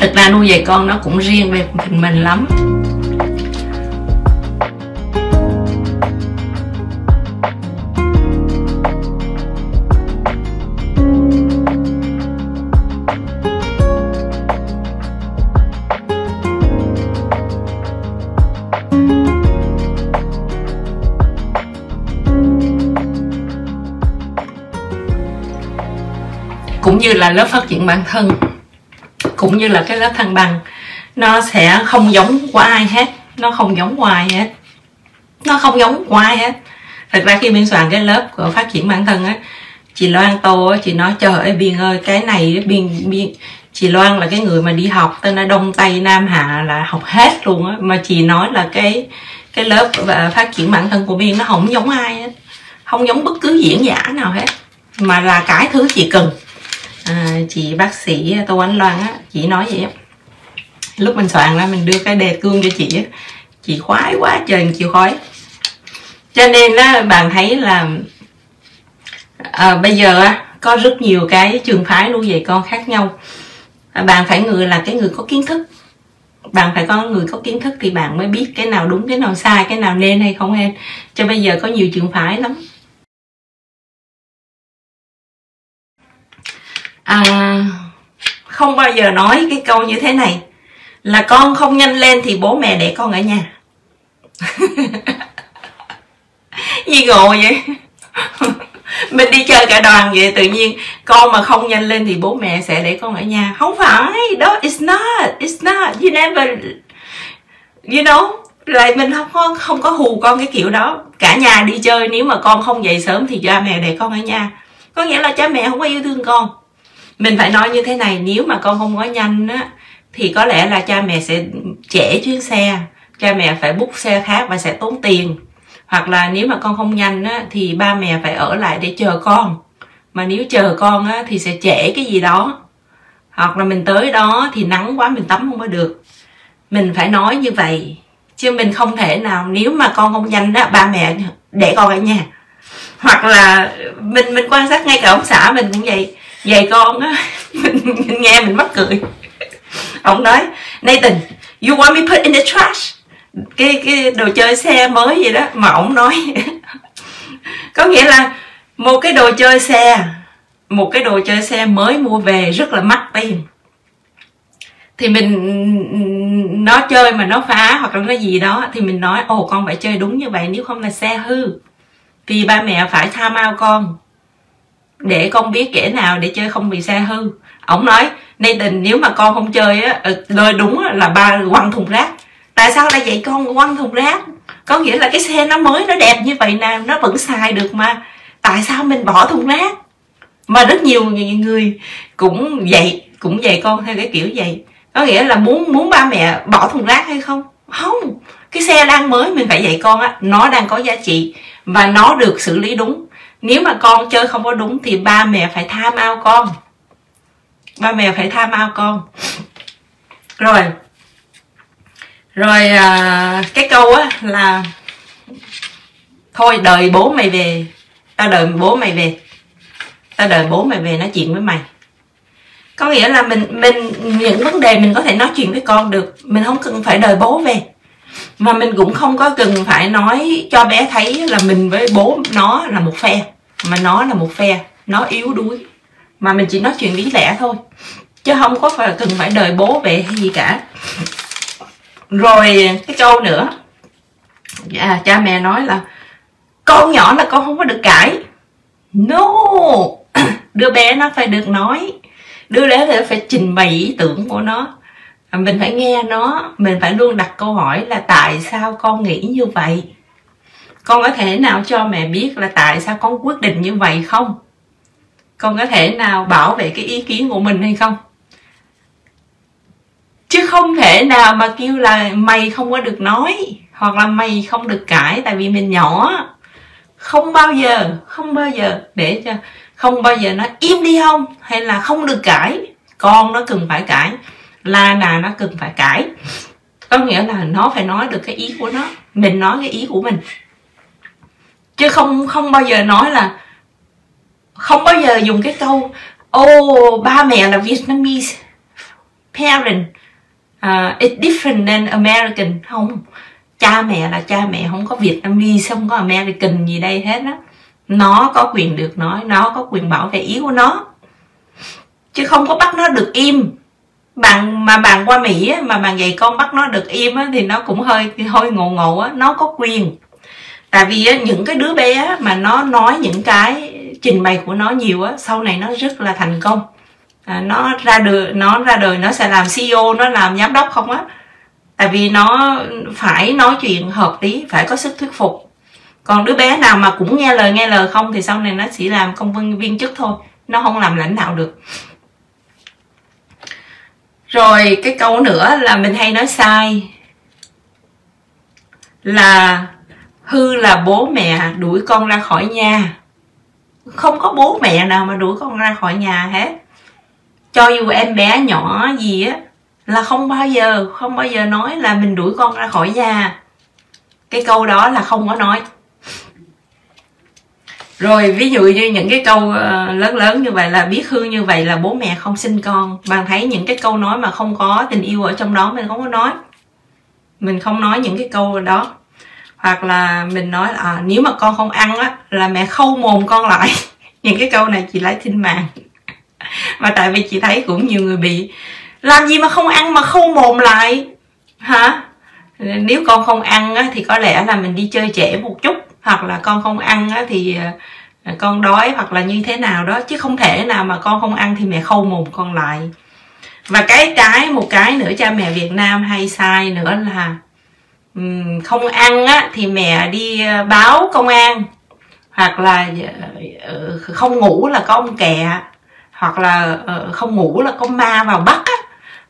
thực ra nuôi dạy con nó cũng riêng về mình mình lắm. Cũng như là lớp phát triển bản thân cũng như là cái lớp thăng bằng nó sẽ không giống của ai hết nó không giống của ai hết. Nó không giống của ai hết. Thật ra khi biên soạn cái lớp của phát triển bản thân á chị Loan Tô á, chị nói trời ơi Biên ơi cái này Biên Biên chị Loan là cái người mà đi học tên là Đông Tây Nam Hạ là học hết luôn á. Mà chị nói là cái cái lớp và phát triển bản thân của Biên nó không giống ai hết không giống bất cứ diễn giả nào hết mà là cái thứ chị cần à, chị bác sĩ Tô Ánh Loan á chị nói vậy á. Lúc mình soạn ra mình đưa cái đề cương cho chị á chị khoái quá trời chịu khói cho nên á bạn thấy là à, bây giờ á có rất nhiều cái trường phái nuôi dạy con khác nhau. À, bạn phải người là cái người có kiến thức. Bạn phải có người có kiến thức thì bạn mới biết cái nào đúng cái nào sai cái nào nên hay không nên. Cho bây giờ có nhiều trường phái lắm. À, không bao giờ nói cái câu như thế này. Là con không nhanh lên thì bố mẹ để con ở nhà. Gì ngộ vậy? Mình đi chơi cả đoàn vậy tự nhiên con mà không nhanh lên thì bố mẹ sẽ để con ở nhà. Không phải đó it's not it's not you never you know lại mình không có không có hù con cái kiểu đó. Cả nhà đi chơi nếu mà con không dậy sớm thì cha mẹ để con ở nhà. Có nghĩa là cha mẹ không có yêu thương con mình phải nói như thế này, nếu mà con không có nhanh á, thì có lẽ là cha mẹ sẽ trễ chuyến xe, cha mẹ phải bút xe khác và sẽ tốn tiền. Hoặc là nếu mà con không nhanh á, thì ba mẹ phải ở lại để chờ con. Mà nếu chờ con á, thì sẽ trễ cái gì đó. Hoặc là mình tới đó thì nắng quá, mình tắm không có được. Mình phải nói như vậy, chứ mình không thể nào, nếu mà con không nhanh á, ba mẹ để con ở nhà. Hoặc là mình mình quan sát ngay cả ông xã mình cũng vậy về con á mình, mình nghe mình mắc cười. Ông nói Nathan you want me put in the trash? Cái cái đồ chơi xe mới gì đó mà ông nói. Có nghĩa là một cái đồ chơi xe một cái đồ chơi xe mới mua về rất là mắc tiền. Thì mình nó chơi mà nó phá hoặc là nó gì đó thì mình nói ồ con phải chơi đúng như vậy nếu không là xe hư. Thì ba mẹ phải tham ao con để con biết kẻ nào để chơi không bị xe hư. Ổng nói Nathan nếu mà con không chơi á lời đúng là ba quăng thùng rác. Tại sao lại vậy con quăng thùng rác? Có nghĩa là cái xe nó mới nó đẹp như vậy nè nó vẫn xài được mà. Tại sao mình bỏ thùng rác? Mà rất nhiều người cũng vậy cũng vậy con theo cái kiểu vậy có nghĩa là muốn muốn ba mẹ bỏ thùng rác hay không? Không. Cái xe đang mới mình phải dạy con á nó đang có giá trị và nó được xử lý đúng nếu mà con chơi không có đúng thì ba mẹ phải tham ao con. Ba mẹ phải tham ao con. Rồi. Rồi à, cái câu á là thôi đợi bố mày về tao đợi bố mày về. Tao đợi bố mày về nói chuyện với mày. Có nghĩa là mình mình những vấn đề mình có thể nói chuyện với con được mình không cần phải đợi bố về mà mình cũng không có cần phải nói cho bé thấy là mình với bố nó là một phe mà nó là một phe nó yếu đuối. Mà mình chỉ nói chuyện lý lẽ thôi chứ không có phải cần phải đời bố về hay gì cả. Rồi cái câu nữa. À, cha mẹ nói là con nhỏ là con không có được cãi. No! Đứa bé nó phải được nói. Đứa bé phải trình bày ý tưởng của nó. À, mình phải nghe nó. Mình phải luôn đặt câu hỏi là tại sao con nghĩ như vậy? Con có thể nào cho mẹ biết là tại sao con quyết định như vậy không? Con có thể nào bảo vệ cái ý kiến của mình hay không? Chứ không thể nào mà kêu là mày không có được nói, hoặc là mày không được cãi, tại vì mình nhỏ. Không bao giờ, không bao giờ để cho, không bao giờ nó im đi không? Hay là, không được cãi. Con nó cần phải cãi la là nó cần phải cãi. Có nghĩa là nó phải nói được cái ý của nó. Mình nói cái ý của mình. Chứ không không bao giờ nói là không bao giờ dùng cái câu ô oh, ba mẹ là Vietnamese parent uh, it's different than American. Không cha mẹ là cha mẹ không có Vietnamese không có American gì đây hết á. Nó có quyền được nói nó có quyền bảo vệ ý của nó. Chứ không có bắt nó được im bạn mà bạn qua Mỹ á, mà bạn dạy con bắt nó được im á, thì nó cũng hơi hơi ngộ ngộ á nó có quyền. Tại vì á, những cái đứa bé mà nó nói những cái trình bày của nó nhiều á sau này nó rất là thành công. À, nó ra đời nó ra đời nó sẽ làm CEO nó làm giám đốc không á. Tại vì nó phải nói chuyện hợp lý phải có sức thuyết phục. Còn đứa bé nào mà cũng nghe lời nghe lời không thì sau này nó chỉ làm công viên viên chức thôi. Nó không làm lãnh đạo được rồi cái câu nữa là mình hay nói sai. Là hư là bố mẹ đuổi con ra khỏi nhà. Không có bố mẹ nào mà đuổi con ra khỏi nhà hết. Cho dù em bé nhỏ gì á, là không bao giờ, không bao giờ nói là mình đuổi con ra khỏi nhà. Cái câu đó là không có nói rồi ví dụ như những cái câu ờ, lớn lớn như vậy là biết hư như vậy là bố mẹ không sinh con. Bạn thấy những cái câu nói mà không có tình yêu ở trong đó mình không có nói. Mình không nói những cái câu đó. Hoặc là mình nói là à, nếu mà con không ăn á là mẹ khâu mồm con lại. Những cái câu này chị lấy thinh mạng. Mà tại vì chị thấy cũng nhiều người bị làm gì mà không ăn mà khâu mồm lại? Hả? Nếu con không ăn á, thì có lẽ là mình đi chơi trễ một chút hoặc là con không ăn á, thì ờ, con đói hoặc là như thế nào đó chứ không thể nào mà con không ăn thì mẹ khâu mồm con lại. Và cái cái một cái nữa cha mẹ Việt Nam hay sai nữa là không ăn á thì mẹ đi ờ, báo công an. Hoặc là ờ, không ngủ là có ông kẹ. Hoặc là không ngủ là có ma vào bắt á.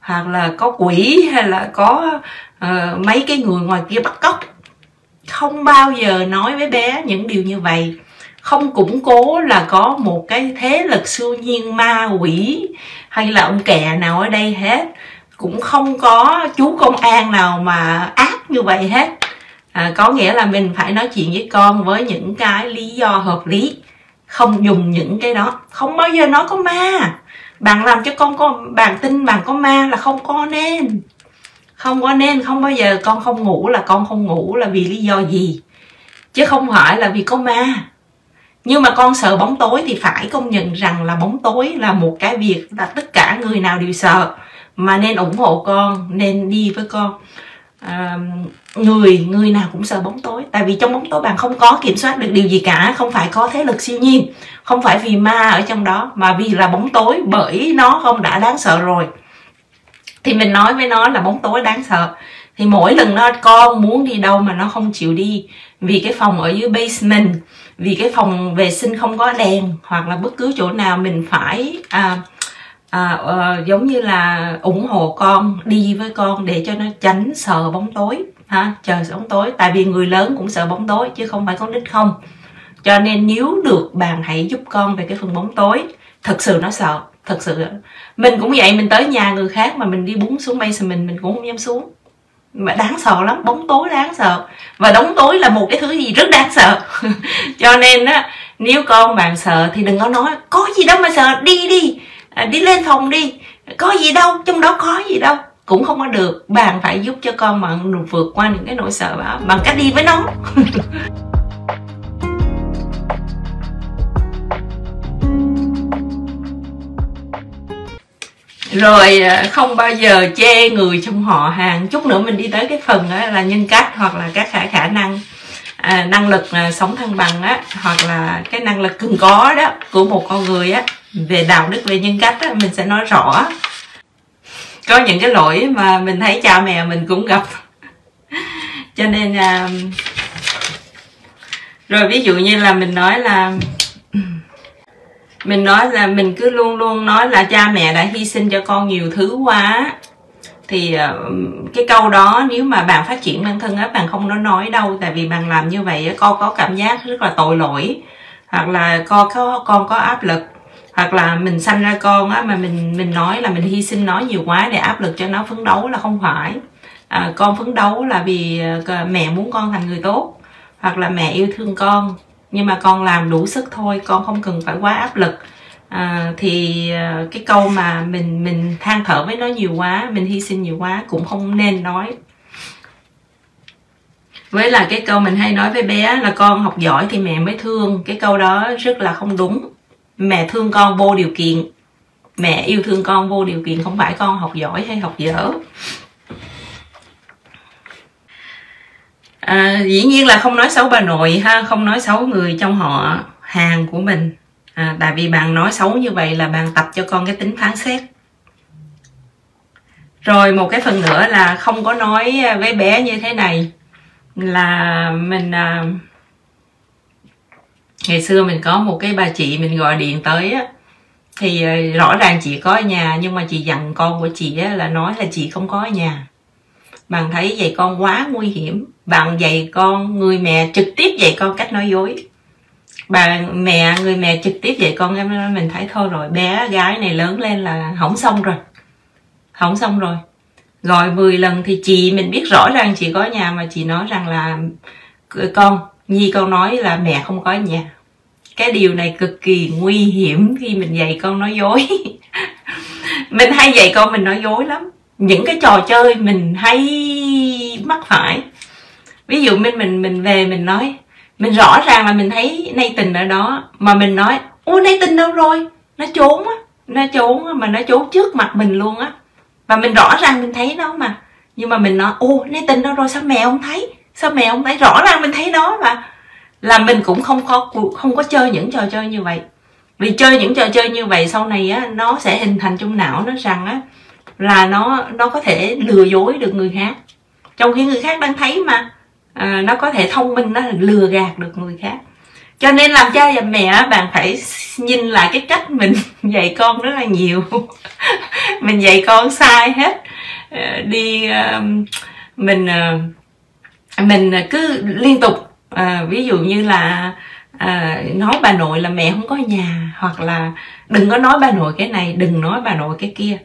Hoặc là có quỷ hay là có uh, mấy cái người ngoài kia bắt cóc không bao giờ nói với bé những điều như vậy. Không củng cố là có một cái thế lực siêu nhiên ma quỷ hay là ông kè nào ở đây hết. Cũng không có chú công an nào mà ác như vậy hết. À, có nghĩa là mình phải nói chuyện với con với những cái lý do hợp lý. Không dùng những cái đó. Không bao giờ nói có ma. Bạn làm cho con có bạn tin bạn có ma là không có nên không có nên không bao giờ con không ngủ là con không ngủ là vì lý do gì? Chứ không phải là vì có ma. Nhưng mà con sợ bóng tối thì phải công nhận rằng là bóng tối là một cái việc là tất cả người nào đều sợ. Mà nên ủng hộ con nên đi với con. À, người người nào cũng sợ bóng tối. Tại vì trong bóng tối bạn không có kiểm soát được điều gì cả. Không phải có thế lực siêu nhiên. Không phải vì ma ở trong đó mà vì là bóng tối bởi nó không đã đáng sợ rồi thì mình nói với nó là bóng tối đáng sợ. Thì mỗi lần nó con muốn đi đâu mà nó không chịu đi vì cái phòng ở dưới basement vì cái phòng vệ sinh không có đèn hoặc là bất cứ chỗ nào mình phải à, à, à, giống như là ủng hộ con đi với con để cho nó tránh sợ bóng tối ha chờ bóng tối. Tại vì người lớn cũng sợ bóng tối chứ không phải con nít không. Cho nên nếu được bạn hãy giúp con về cái phần bóng tối thật sự nó sợ thật sự mình cũng vậy mình tới nhà người khác mà mình đi bún xuống basement mình mình cũng không dám xuống. Mà đáng sợ lắm bóng tối đáng sợ. Và đóng tối là một cái thứ gì rất đáng sợ. Cho nên á nếu con bạn sợ thì đừng có nói có gì đâu mà sợ đi đi à, đi lên phòng đi. Có gì đâu trong đó có gì đâu. Cũng không có được. Bạn phải giúp cho con bạn vượt qua những cái nỗi sợ đó bằng cách đi với nó. rồi à, không bao giờ chê người trong họ hàng. Chút nữa mình đi tới cái phần đó là nhân cách hoặc là các khả khả năng à, năng lực à, sống thăng bằng á hoặc là cái năng lực cần có đó của một con người á về đạo đức về nhân cách á mình sẽ nói rõ. Có những cái lỗi mà mình thấy cha mẹ mình cũng gặp. Cho nên à, rồi ví dụ như là mình nói là mình nói là mình cứ luôn luôn nói là cha mẹ đã hy sinh cho con nhiều thứ quá. Thì ờ, cái câu đó nếu mà bạn phát triển bản thân á bạn không nói nói đâu tại vì bạn làm như vậy con có cảm giác rất là tội lỗi. Hoặc là con có con có áp lực. Hoặc là mình sanh ra con á mà mình mình nói là mình hy sinh nói nhiều quá để áp lực cho nó phấn đấu là không phải. À, con phấn đấu là vì ờ, mẹ muốn con thành người tốt. Hoặc là mẹ yêu thương con nhưng mà con làm đủ sức thôi con không cần phải quá áp lực. À, thì à, cái câu mà mình mình than thở với nó nhiều quá mình hy sinh nhiều quá cũng không nên nói. Với là cái câu mình hay nói với bé là con học giỏi thì mẹ mới thương. Cái câu đó rất là không đúng. Mẹ thương con vô điều kiện. Mẹ yêu thương con vô điều kiện không phải con học giỏi hay học dở. À, dĩ nhiên là không nói xấu bà nội ha không nói xấu người trong họ hàng của mình. À, tại vì bạn nói xấu như vậy là bạn tập cho con cái tính phán xét. Rồi một cái phần nữa là không có nói với bé như thế này là mình à, ngày xưa mình có một cái bà chị mình gọi điện tới á thì à, rõ ràng chị có ở nhà nhưng mà chị dặn con của chị á, là nói là chị không có ở nhà bạn thấy dạy con quá nguy hiểm. Bạn dạy con, người mẹ trực tiếp dạy con cách nói dối. Bà mẹ, người mẹ trực tiếp dạy con, em mình thấy thôi rồi, bé gái này lớn lên là hỏng xong rồi, hỏng xong rồi. Gọi 10 lần thì chị, mình biết rõ ràng chị có nhà mà chị nói rằng là con, nhi con nói là mẹ không có nhà. Cái điều này cực kỳ nguy hiểm khi mình dạy con nói dối. Mình hay dạy con mình nói dối lắm những cái trò chơi mình hay mắc phải. Ví dụ mình mình mình về mình nói mình rõ ràng là mình thấy nay tình ở đó mà mình nói ô nay tình đâu rồi? Nó trốn á nó trốn á, mà nó trốn trước mặt mình luôn á. Và mình rõ ràng mình thấy nó mà. Nhưng mà mình nói ô nay tình đâu rồi? Sao mẹ không thấy? Sao mẹ không thấy? Rõ ràng mình thấy nó mà. Là mình cũng không có không có chơi những trò chơi như vậy. Vì chơi những trò chơi như vậy sau này á nó sẽ hình thành trong não nó rằng á là nó nó có thể lừa dối được người khác. Trong khi người khác đang thấy mà à, nó có thể thông minh nó lừa gạt được người khác. Cho nên làm cha và mẹ bạn phải nhìn lại cái cách mình dạy con rất là nhiều. Mình dạy con sai hết. Ờ, đi mình ờ, mình cứ liên tục. À, ví dụ như là à, nói bà nội là mẹ không có nhà hoặc là đừng có nói bà nội cái này đừng nói bà nội cái kia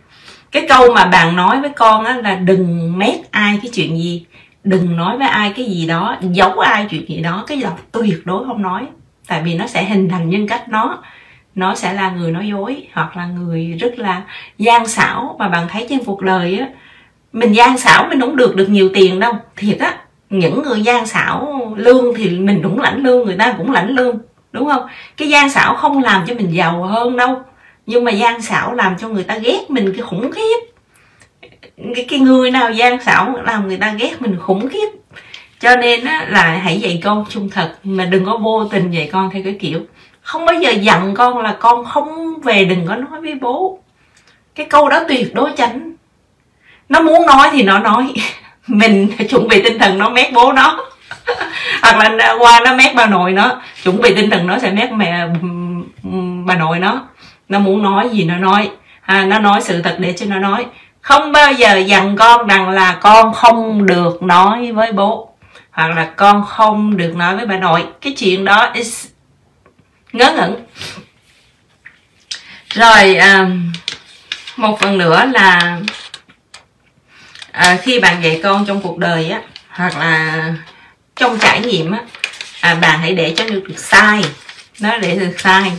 cái câu mà bạn nói với con á là đừng mét ai cái chuyện gì. Đừng nói với ai cái gì đó, giấu ai chuyện gì đó. Cái dòng tuyệt đối không nói. Tại vì nó sẽ hình thành nhân cách nó. Nó sẽ là người nói dối hoặc là người rất là gian xảo. Mà bạn thấy trên cuộc đời á, mình gian xảo mình cũng được được nhiều tiền đâu. Thiệt á, những người gian xảo lương thì mình cũng lãnh lương, người ta cũng lãnh lương, đúng không? Cái gian xảo không làm cho mình giàu hơn đâu nhưng mà gian xảo làm cho người ta ghét mình cái khủng khiếp. Cái, cái người nào gian xảo làm người ta ghét mình khủng khiếp. Cho nên á, là hãy dạy con trung thực mà đừng có vô tình dạy con theo cái kiểu. Không bao giờ dặn con là con không về đừng có nói với bố. Cái câu đó tuyệt đối tránh. Nó muốn nói thì nó nói. Mình chuẩn bị tinh thần nó mét bố nó. Hoặc là qua nó mét bà nội nó. Chuẩn bị tinh thần nó sẽ mét mẹ bà nội nó nó muốn nói gì nó nói. À, nó nói sự thật để cho nó nói. Không bao giờ dặn con rằng là con không được nói với bố hoặc là con không được nói với bà nội. Cái chuyện đó is ngớ ngẩn. Rồi à, một phần nữa là à, khi bạn dạy con trong cuộc đời á hoặc là trong trải nghiệm á à, bạn hãy để cho được, được sai. Nó để được sai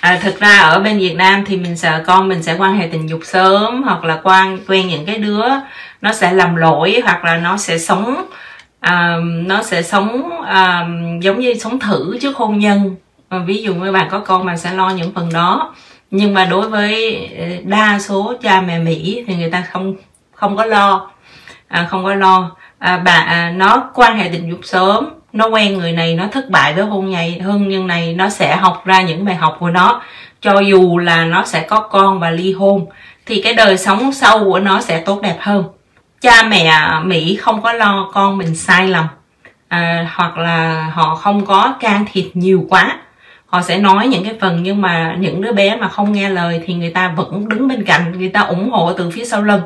à, thực ra ở bên Việt Nam thì mình sợ con mình sẽ quan hệ tình dục sớm hoặc là quan quen những cái đứa nó sẽ làm lỗi hoặc là nó sẽ sống à, nó sẽ sống à, giống như sống thử trước hôn nhân. À, ví dụ như bạn có con bạn sẽ lo những phần đó. Nhưng mà đối với ờ, đa số cha mẹ Mỹ thì người ta không không có lo à, không có lo. À, bà à, nó quan hệ tình dục sớm nó quen người này nó thất bại với hôn nhầy hôn nhân này nó sẽ học ra những bài học của nó. Cho dù là nó sẽ có con và ly hôn thì cái đời sống sau của nó sẽ tốt đẹp hơn. Cha mẹ mỹ không có lo con mình sai lầm. À, hoặc là họ không có can thiệp nhiều quá. Họ sẽ nói những cái phần nhưng mà những đứa bé mà không nghe lời thì người ta vẫn đứng bên cạnh người ta ủng hộ từ phía sau lưng.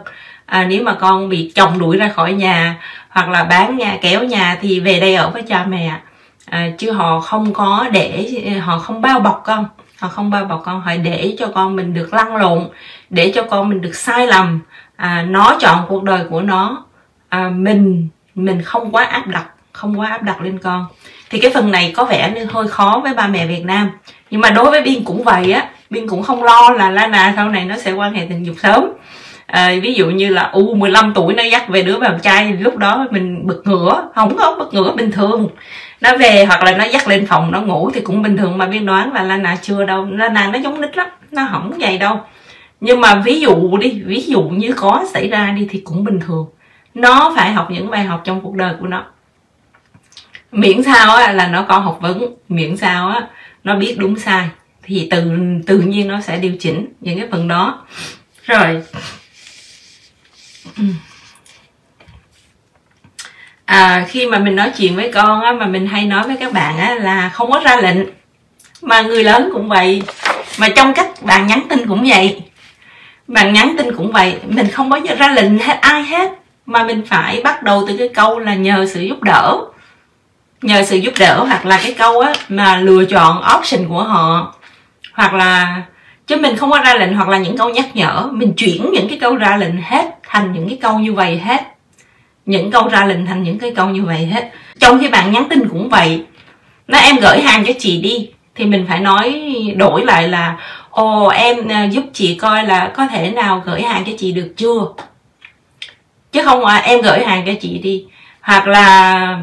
À, nếu mà con bị chồng đuổi ra khỏi nhà hoặc là bán nhà kéo nhà thì về đây ở với cha mẹ. À, chứ họ không có để họ không bao bọc con. Họ không bao bọc con họ để cho con mình được lăn lộn để cho con mình được sai lầm. À, nó chọn cuộc đời của nó. À, mình mình không quá áp đặt không quá áp đặt lên con. Thì cái phần này có vẻ như hơi khó với ba mẹ Việt Nam. Nhưng mà đối với Biên cũng vậy á Biên cũng không lo là Lana sau này nó sẽ quan hệ tình dục sớm à, ví dụ như là u 15 tuổi nó dắt về đứa bạn trai lúc đó mình bực ngửa không có bực ngửa bình thường. Nó về hoặc là nó dắt lên phòng nó ngủ thì cũng bình thường mà biên đoán là Lana chưa đâu. Lana nó giống nít lắm nó không vậy đâu. Nhưng mà ví dụ đi ví dụ như có xảy ra đi thì cũng bình thường. Nó phải học những bài học trong cuộc đời của nó. Miễn sao á, là nó có học vấn miễn sao á, nó biết đúng sai thì tự tự nhiên nó sẽ điều chỉnh những cái phần đó. Rồi à, khi mà mình nói chuyện với con á, mà mình hay nói với các bạn á, là không có ra lệnh. Mà người lớn cũng vậy. Mà trong cách bạn nhắn tin cũng vậy. Bạn nhắn tin cũng vậy. Mình không bao giờ ra lệnh hết ai hết. Mà mình phải bắt đầu từ cái câu là nhờ sự giúp đỡ. Nhờ sự giúp đỡ hoặc là cái câu á mà lựa chọn option của họ. Hoặc là chứ mình không có ra lệnh hoặc là những câu nhắc nhở. Mình chuyển những cái câu ra lệnh hết thành những cái câu như vậy hết. Những câu ra lệnh thành những cái câu như vậy hết. Trong khi bạn nhắn tin cũng vậy. Nó em gửi hàng cho chị đi thì mình phải nói đổi lại là ồ em à, giúp chị coi là có thể nào gửi hàng cho chị được chưa? Chứ không à, em gửi hàng cho chị đi. Hoặc là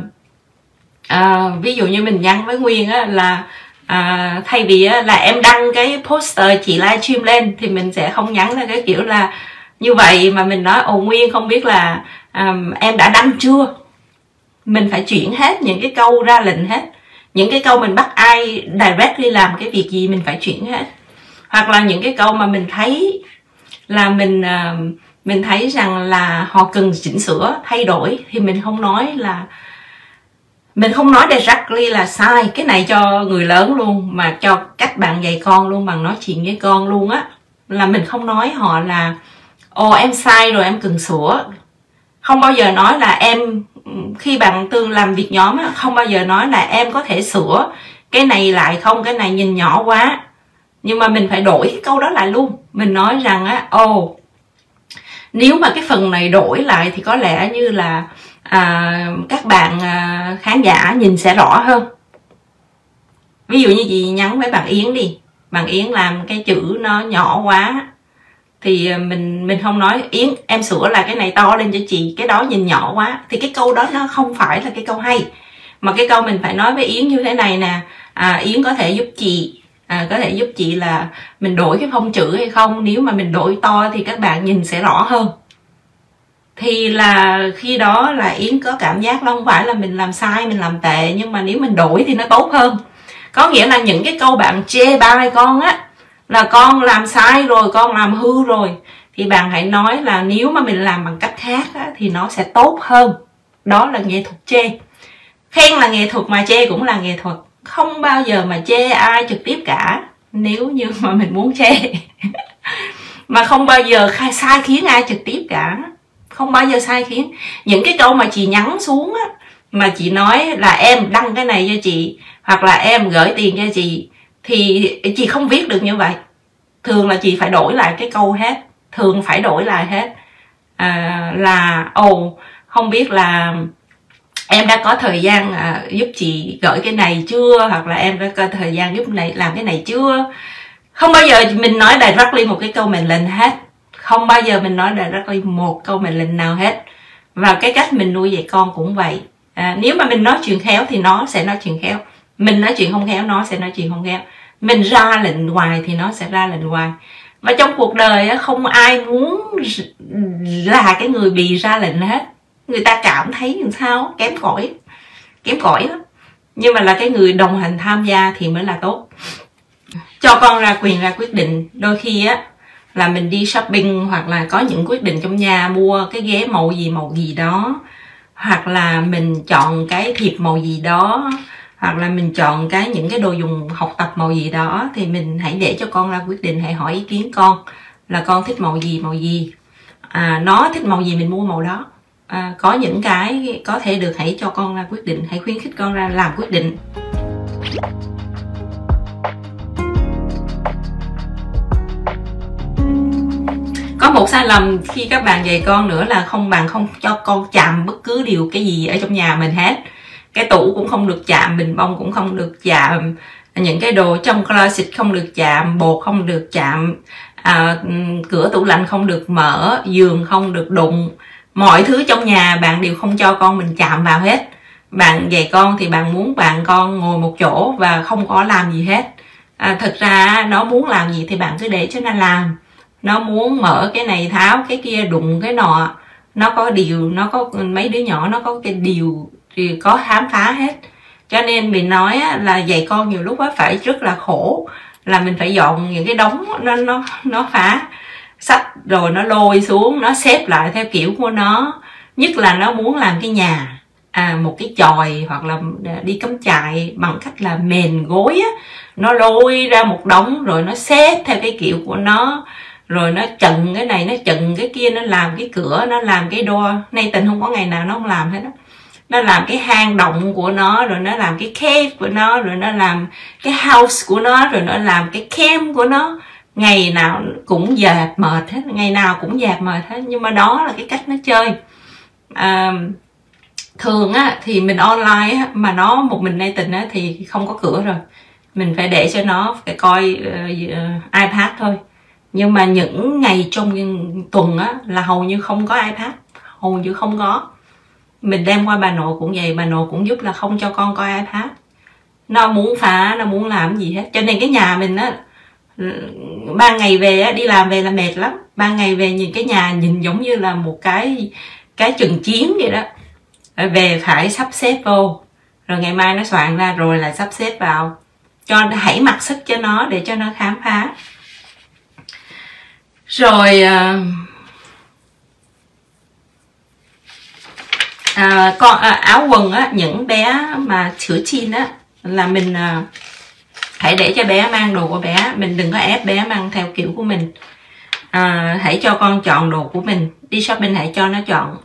à, ví dụ như mình nhắn với nguyên á là à, thay vì á, là em đăng cái poster chị livestream lên thì mình sẽ không nhắn là cái kiểu là như vậy mà mình nói ồ nguyên không biết là um, em đã đăng chưa? Mình phải chuyển hết những cái câu ra lệnh hết. Những cái câu mình bắt ai directly làm cái việc gì mình phải chuyển hết. Hoặc là những cái câu mà mình thấy là mình uh, mình thấy rằng là họ cần chỉnh sửa thay đổi thì mình không nói là mình không nói directly là sai cái này cho người lớn luôn mà cho các bạn dạy con luôn bằng nói chuyện với con luôn á. Là mình không nói họ là ồ em sai rồi em cần sửa. Không bao giờ nói là em khi bạn tương làm việc nhóm không bao giờ nói là em có thể sửa. Cái này lại không cái này nhìn nhỏ quá. Nhưng mà mình phải đổi cái câu đó lại luôn. Mình nói rằng á ồ nếu mà cái phần này đổi lại thì có lẽ như là à, các bạn à, khán giả nhìn sẽ rõ hơn. Ví dụ như chị nhắn với bạn yến đi. Bạn yến làm cái chữ nó nhỏ quá thì ờ, mình mình không nói yến em sửa là cái này to lên cho chị cái đó nhìn nhỏ quá. Thì cái câu đó nó không phải là cái câu hay mà cái câu mình phải nói với yến như thế này nè à, yến có thể giúp chị à, có thể giúp chị là mình đổi cái phông chữ hay không nếu mà mình đổi to thì các bạn nhìn sẽ rõ hơn. Thì là khi đó là yến có cảm giác là không phải là mình làm sai mình làm tệ nhưng mà nếu mình đổi thì nó tốt hơn. Có nghĩa là những cái câu bạn chê bai con á là con làm sai rồi con làm hư rồi. Thì bạn hãy nói là nếu mà mình làm bằng cách khác á, thì nó sẽ tốt hơn. Đó là nghệ thuật chê. Khen là nghệ thuật mà chê cũng là nghệ thuật. Không bao giờ mà chê ai trực tiếp cả nếu như mà mình muốn chê. Mà không bao giờ khai sai khiến ai trực tiếp cả. Không bao giờ sai khiến. Những cái câu mà chị nhắn xuống á mà chị nói là em đăng cái này cho chị hoặc là em gửi tiền cho chị thì chị không viết được như vậy. Thường là chị phải đổi lại cái câu hết. Thường phải đổi lại hết. À, là ồ oh, không biết là em đã có thời gian à, giúp chị gửi cái này chưa? Hoặc là em đã có thời gian giúp này làm cái này chưa? Không bao giờ mình nói directly một cái câu mệnh lệnh hết. Không bao giờ mình nói directly một câu mệnh lệnh nào hết. Và cái cách mình nuôi dạy con cũng vậy. À, nếu mà mình nói chuyện khéo thì nó sẽ nói chuyện khéo. Mình nói chuyện không khéo nó sẽ nói chuyện không khéo mình ra lệnh ngoài thì nó sẽ ra lệnh ngoài và trong cuộc đời không ai muốn là cái người bị ra lệnh hết. Người ta cảm thấy làm sao? Kém cỏi. Kém cỏi lắm. Nhưng mà là cái người đồng hành tham gia thì mới là tốt. Cho con ra quyền ra quyết định. Đôi khi á, là mình đi shopping hoặc là có những quyết định trong nhà, mua cái ghế màu gì màu gì đó. Hoặc là mình chọn cái thiệp màu gì đó hoặc là mình chọn cái những cái đồ dùng học tập màu gì đó thì mình hãy để cho con ra quyết định hãy hỏi ý kiến con là con thích màu gì màu gì. À, nó thích màu gì mình mua màu đó. À, có những cái có thể được hãy cho con ra quyết định hãy khuyến khích con ra làm quyết định. Có một sai lầm khi các bạn dạy con nữa là không bạn không cho con chạm bất cứ điều cái gì ở trong nhà mình hết cái tủ cũng không được chạm bình bông cũng không được chạm những cái đồ trong closet không được chạm bột không được chạm à, cửa tủ lạnh không được mở giường không được đụng. Mọi thứ trong nhà bạn đều không cho con mình chạm vào hết. Bạn dạy con thì bạn muốn bạn con ngồi một chỗ và không có làm gì hết. À, thực ra nó muốn làm gì thì bạn cứ để cho nó làm. Nó muốn mở cái này tháo cái kia đụng cái nọ. Nó có điều nó có mấy đứa nhỏ nó có cái điều thì có khám phá hết. Cho nên mình nói là dạy con nhiều lúc phải rất là khổ là mình phải dọn những cái đống nó nó nó phá sách rồi nó lôi xuống nó xếp lại theo kiểu của nó. Nhất là nó muốn làm cái nhà à, một cái chòi hoặc là à, đi cắm trại bằng cách là mền gối á nó lôi ra một đống rồi nó xếp theo cái kiểu của nó. Rồi nó chận cái này nó chận cái kia nó làm cái cửa nó làm cái đo nay tình không có ngày nào nó không làm hết á nó làm cái hang động của nó rồi nó làm cái cave của nó rồi nó làm cái house của nó rồi nó làm cái camp của nó. Ngày nào cũng dạt mệt hết ngày nào cũng dạt mệt hết nhưng mà đó là cái cách nó chơi. À, thường á thì mình online á mà nó một mình nay tình á thì không có cửa rồi. Mình phải để cho nó phải coi uh, uh, ipad thôi. Nhưng mà những ngày trong tuần á là hầu như không có ipad hầu như không có mình đem qua bà nội cũng vậy bà nội cũng giúp là không cho con coi ipad. Nó muốn phá nó muốn làm gì hết. Cho nên cái nhà mình á ba ngày về á, đi làm về là mệt lắm. Ba ngày về nhìn cái nhà nhìn giống như là một cái cái trận chiến vậy đó. Về phải sắp xếp vô. Rồi ngày mai nó soạn ra rồi lại sắp xếp vào. Cho hãy mặc sức cho nó để cho nó khám phá. Rồi ờ, à, con à, áo quần á những bé mà sữa chin á là mình à, hãy để cho bé mang đồ của bé. Mình đừng có ép bé mang theo kiểu của mình. À, hãy cho con chọn đồ của mình. Đi shopping hãy cho nó chọn.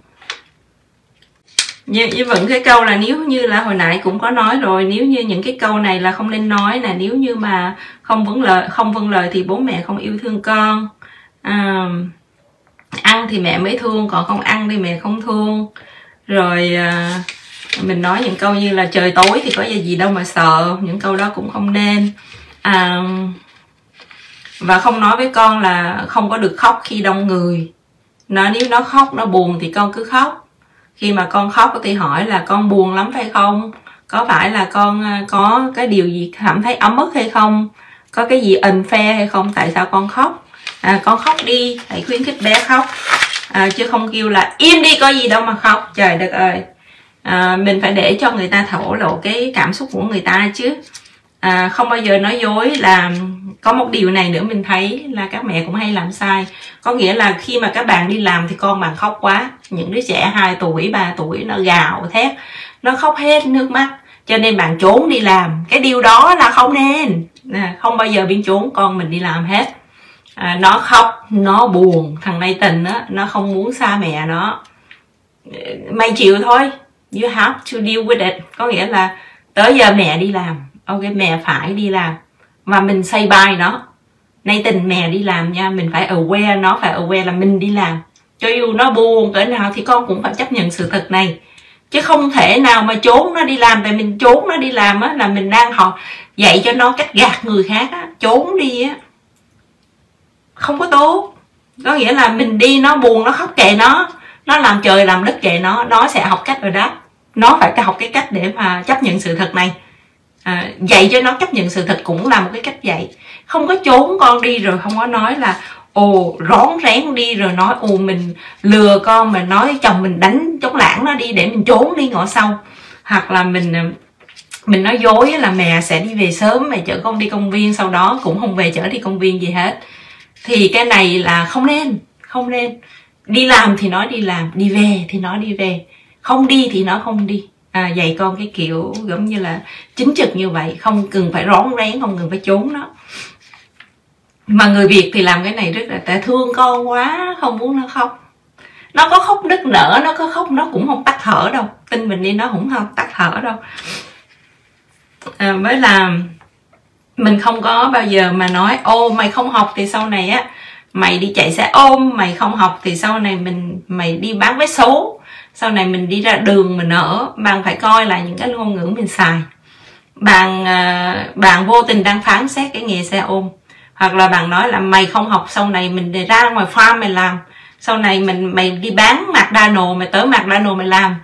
Như, như vẫn cái câu là nếu như là hồi nãy cũng có nói rồi nếu như những cái câu này là không nên nói là nếu như mà không vâng lời không vâng lời thì bố mẹ không yêu thương con. À, ăn thì mẹ mới thương còn không ăn thì mẹ không thương rồi à, mình nói những câu như là trời tối thì có gì gì đâu mà sợ. Những câu đó cũng không nên. À, và không nói với con là không có được khóc khi đông người. Nó nếu nó khóc nó buồn thì con cứ khóc. Khi mà con khóc thì hỏi là con buồn lắm phải không? Có phải là con à, có cái điều gì cảm thấy ấm ức hay không? Có cái gì ẩn phe hay không? Tại sao con khóc? À, con khóc đi. Hãy khuyến khích bé khóc à, chứ không kêu là im đi có gì đâu mà khóc. Trời đất ơi. À, mình phải để cho người ta thổ lộ cái cảm xúc của người ta chứ. À, không bao giờ nói dối là có một điều này nữa mình thấy là các mẹ cũng hay làm sai. Có nghĩa là khi mà các bạn đi làm thì con bạn khóc quá. Những đứa trẻ 2 tuổi 3 tuổi nó gào thét. Nó khóc hết nước mắt. Cho nên bạn trốn đi làm. Cái điều đó là không nên. Không bao giờ biến trốn con mình đi làm hết à, nó khóc nó buồn thằng này tình á nó không muốn xa mẹ nó. Mày chịu thôi you have to deal with it. Có nghĩa là tới giờ mẹ đi làm ok mẹ phải đi làm. Và mình say bài nó. Nay tình mẹ đi làm nha mình phải aware nó phải aware là mình đi làm. Cho dù nó buồn cỡ nào thì con cũng phải chấp nhận sự thật này. Chứ không thể nào mà trốn nó đi làm tại mình trốn nó đi làm á là mình đang học dạy cho nó cách gạt người khác á trốn đi á không có tốt. Có nghĩa là mình đi nó buồn nó khóc kệ nó. Nó làm trời làm đất kệ nó. Nó sẽ học cách rồi đó nó phải học cái cách để mà chấp nhận sự thật này. À, dạy cho nó chấp nhận sự thật cũng là một cái cách dạy. Không có trốn con đi rồi không có nói là ồ rón rén đi rồi nói ồ mình lừa con mà nói chồng mình đánh chống lãng nó đi để mình trốn đi ngõ sau. Hoặc là mình à, mình nói dối là mẹ sẽ đi về sớm mẹ chở con đi công viên sau đó cũng không về chở đi công viên gì hết thì cái này là không nên không nên. Đi làm thì nói đi làm đi về thì nói đi về. Không đi thì nó không đi. À, dạy con cái kiểu giống như là chính trực như vậy không cần phải rón rén không cần phải trốn nó. Mà người việt thì làm cái này rất là tại thương con quá không muốn nó khóc. Nó có khóc nức nở nó có khóc nó cũng không tắt thở đâu. Tin mình đi nó cũng không tắt thở đâu. À, mới làm mình không có bao giờ mà nói ô mày không học thì sau này á mày đi chạy xe ôm mày không học thì sau này mình mày đi bán vé số sau này mình đi ra đường mình ở. Bạn phải coi là những cái ngôn ngữ mình xài. Bạn à, bạn vô tình đang phán xét cái nghề xe ôm hoặc là bạn nói là mày không học sau này mình ra ngoài farm mày làm. Sau này mình mày đi bán mạc đa nồ mày tới mạc đa nồ mày làm.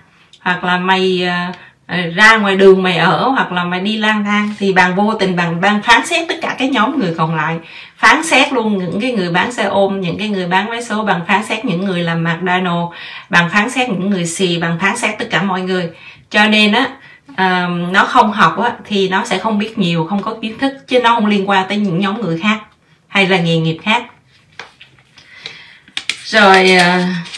Hoặc là mày uh, Ờ, ra ngoài đường mày ở hoặc là mày đi lang thang thì bạn vô tình bạn đang phán xét tất cả cái nhóm người còn lại. Phán xét luôn những cái người bán xe ôm những cái người bán vé số bạn phán xét những người làm McDonald bạn phán xét những người xì bạn phán xét tất cả mọi người. Cho nên á uh, nó không học á thì nó sẽ không biết nhiều không có kiến thức chứ nó không liên quan tới những nhóm người khác hay là nghề nghiệp khác. Rồi uh,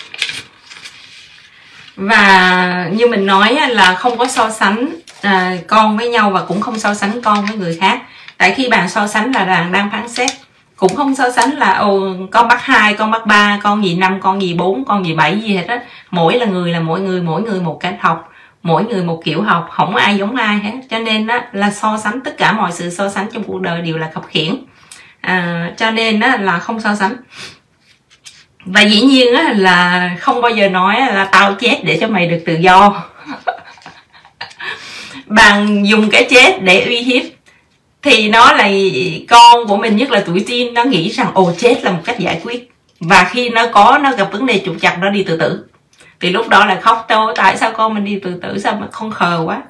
và như mình nói là không có so sánh à, con với nhau và cũng không so sánh con với người khác. Tại khi bạn so sánh là bạn đang phán xét. Cũng không so sánh là ồ con bắt hai con bắt ba con gì năm con gì bốn con gì bảy gì hết á. Mỗi là người là mỗi người mỗi người một cách học mỗi người một kiểu học không ai giống ai hết. Cho nên đó là so sánh tất cả mọi sự so sánh trong cuộc đời đều là khập khiển à, cho nên đó là không so sánh và dĩ nhiên á, là không bao giờ nói là tao chết để cho mày được tự do. Bạn dùng cái chết để uy hiếp. Thì nó là con của mình nhất là tuổi teen nó nghĩ rằng ồ chết là một cách giải quyết. Và khi nó có nó gặp vấn đề trục chặt nó đi tự tử. Thì lúc đó là khóc tôi tại sao con mình đi tự tử? Sao mà không khờ quá?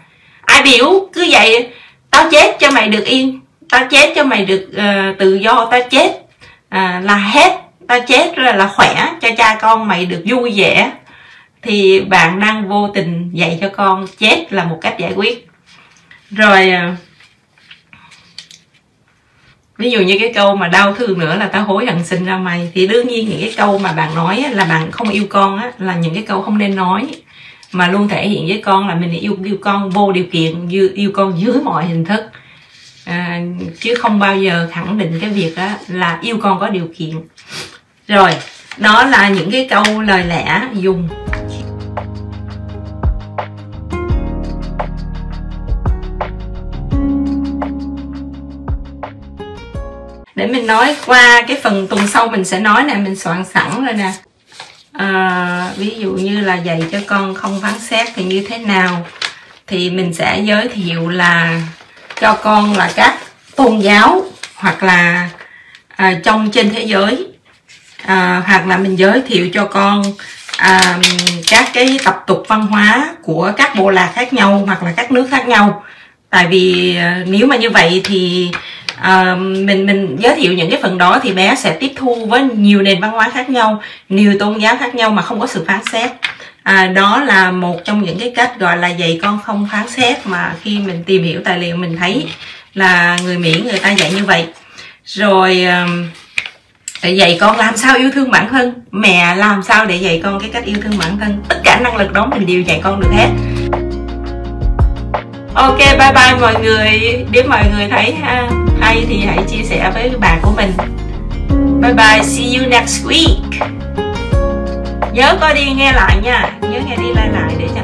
Ai biểu cứ vậy tao chết cho mày được yên. Tao chết cho mày được uh, tự do. Tao chết uh, là hết tao chết là là khỏe cho cha con mày được vui vẻ. Thì bạn đang vô tình dạy cho con chết là một cách giải quyết. Rồi à, ví dụ như cái câu mà đau thương nữa là tao hối hận sinh ra mày. Thì đương nhiên những cái câu mà bạn nói là bạn không yêu con á là những cái câu không nên nói. Mà luôn thể hiện với con là mình yêu yêu con vô điều kiện yêu, yêu con dưới mọi hình thức. À, chứ không bao giờ khẳng định cái việc đó là yêu con có điều kiện rồi đó là những cái câu lời lẽ dùng. Để mình nói qua cái phần tuần sau mình sẽ nói nè mình soạn sẵn rồi nè. À, ví dụ như là dạy cho con không phán xét thì như thế nào thì mình sẽ giới thiệu là cho con là các tôn giáo hoặc là à, trong trên thế giới à, hoặc là mình giới thiệu cho con à, các cái tập tục văn hóa của các bộ lạc khác nhau hoặc là các nước khác nhau. Tại vì à, nếu mà như vậy thì à, mình mình giới thiệu những cái phần đó thì bé sẽ tiếp thu với nhiều nền văn hóa khác nhau nhiều tôn giáo khác nhau mà không có sự phán xét. À, đó là một trong những cái cách gọi là dạy con không phán xét mà khi mình tìm hiểu tài liệu mình thấy là người mỹ người ta dạy như vậy. Rồi à, để dạy con làm sao yêu thương bản thân. Mẹ làm sao để dạy con cái cách yêu thương bản thân. Tất cả năng lực đó mình đều dạy con được hết. Ok bye bye mọi người. Nếu mọi người thấy ha, hay thì hãy chia sẻ với bạn của mình. Bye bye see you next week. Nhớ coi đi nghe lại nha. Nhớ nghe đi lại lại để cho